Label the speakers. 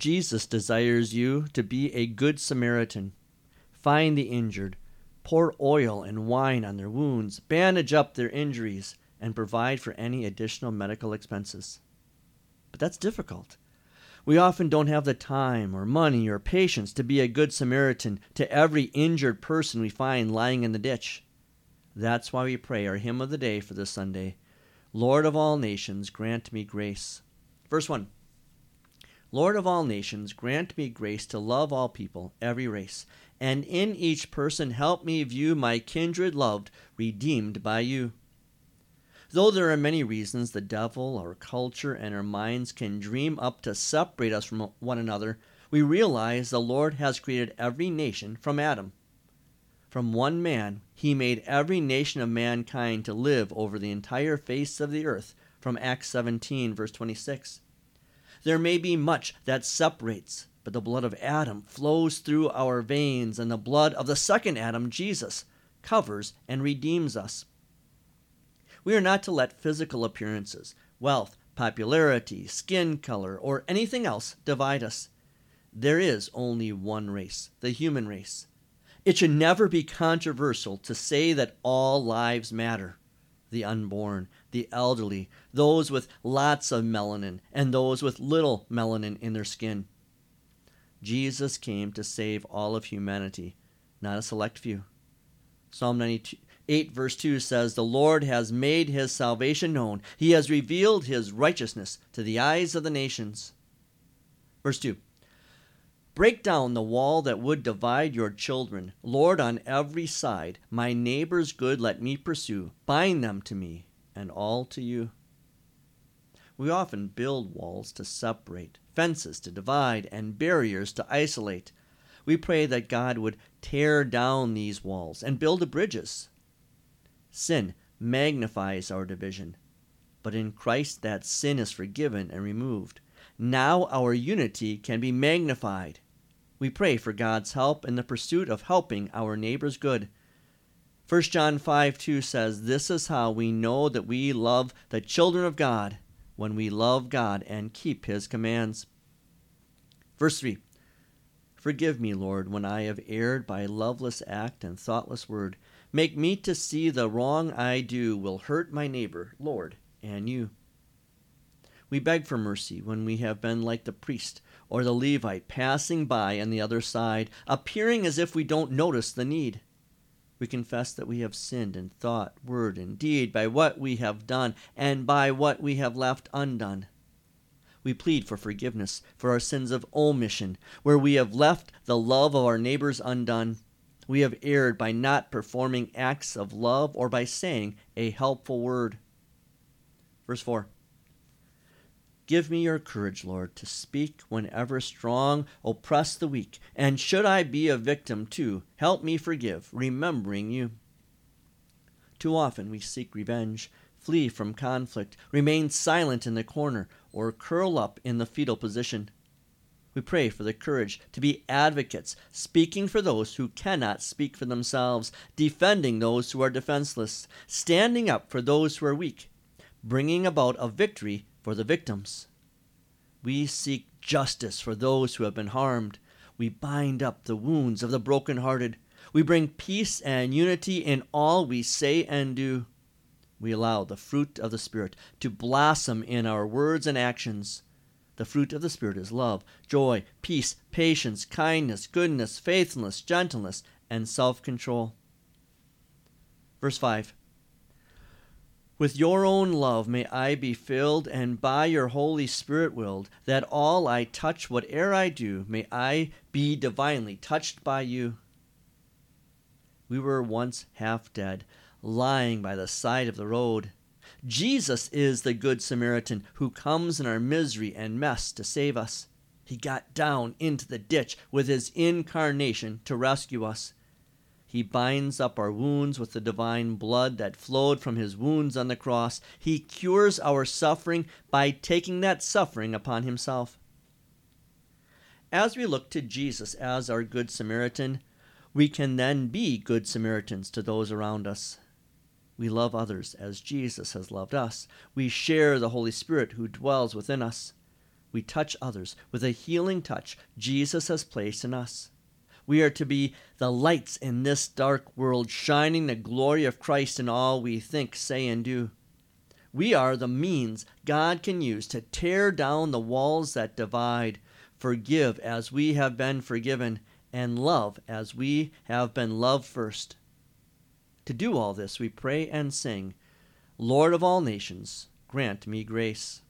Speaker 1: Jesus desires you to be a good Samaritan. Find the injured, pour oil and wine on their wounds, bandage up their injuries, and provide for any additional medical expenses. But that's difficult. We often don't have the time or money or patience to be a good Samaritan to every injured person we find lying in the ditch. That's why we pray our hymn of the day for this Sunday Lord of all nations, grant me grace. Verse 1 Lord of all nations, grant me grace to love all people, every race, and in each person help me view my kindred loved, redeemed by you. Though there are many reasons the devil, our culture, and our minds can dream up to separate us from one another, we realize the Lord has created every nation from Adam. From one man, he made every nation of mankind to live over the entire face of the earth, from Acts 17, verse 26. There may be much that separates, but the blood of Adam flows through our veins, and the blood of the second Adam, Jesus, covers and redeems us. We are not to let physical appearances, wealth, popularity, skin color, or anything else divide us. There is only one race, the human race. It should never be controversial to say that all lives matter the unborn, the elderly, those with lots of melanin, and those with little melanin in their skin. Jesus came to save all of humanity, not a select few. Psalm 98, verse 2 says, The Lord has made his salvation known. He has revealed his righteousness to the eyes of the nations. Verse 2 Break down the wall that would divide your children. Lord, on every side, my neighbor's good let me pursue. Bind them to me, and all to you. We often build walls to separate, fences to divide, and barriers to isolate. We pray that God would tear down these walls and build bridges Sin magnifies our division, but in Christ that sin is forgiven and removed. Now our unity can be magnified. We pray for God's help in the pursuit of helping our neighbor's good. 1 John 5 2 says, This is how we know that we love the children of God, when we love God and keep his commands. Verse 3 Forgive me, Lord, when I have erred by loveless act and thoughtless word. Make me to see the wrong I do will hurt my neighbor, Lord, and you. We beg for mercy when we have been like the priest or the Levite passing by on the other side, appearing as if we don't notice the need. We confess that we have sinned in thought, word, and deed by what we have done and by what we have left undone. We plead for forgiveness for our sins of omission, where we have left the love of our neighbors undone we have erred by not performing acts of love or by saying a helpful word. Verse 4 Give me your courage, Lord, to speak whenever strong oppress the weak. And should I be a victim too, help me forgive, remembering you. Too often we seek revenge, flee from conflict, remain silent in the corner, or curl up in the fetal position. We pray for the courage to be advocates, speaking for those who cannot speak for themselves, defending those who are defenseless, standing up for those who are weak, bringing about a victory for the victims. We seek justice for those who have been harmed. We bind up the wounds of the broken-hearted. We bring peace and unity in all we say and do. We allow the fruit of the Spirit to blossom in our words and actions. The fruit of the Spirit is love, joy, peace, patience, kindness, goodness, faithfulness, gentleness, and self control. Verse 5 With your own love may I be filled, and by your Holy Spirit willed, that all I touch, whate'er I do, may I be divinely touched by you. We were once half dead, lying by the side of the road. Jesus is the Good Samaritan who comes in our misery and mess to save us. He got down into the ditch with his incarnation to rescue us. He binds up our wounds with the divine blood that flowed from his wounds on the cross. He cures our suffering by taking that suffering upon himself. As we look to Jesus as our Good Samaritan, we can then be Good Samaritans to those around us. We love others as Jesus has loved us. We share the Holy Spirit who dwells within us. we touch others with a healing touch Jesus has placed in us. We are to be the lights in this dark world, shining the glory of Christ in all we think, say, and do. We are the means God can use to tear down the walls that divide, forgive as we have been forgiven, and love as we have been loved first. To do all this, we pray and sing, Lord of all nations, grant me grace.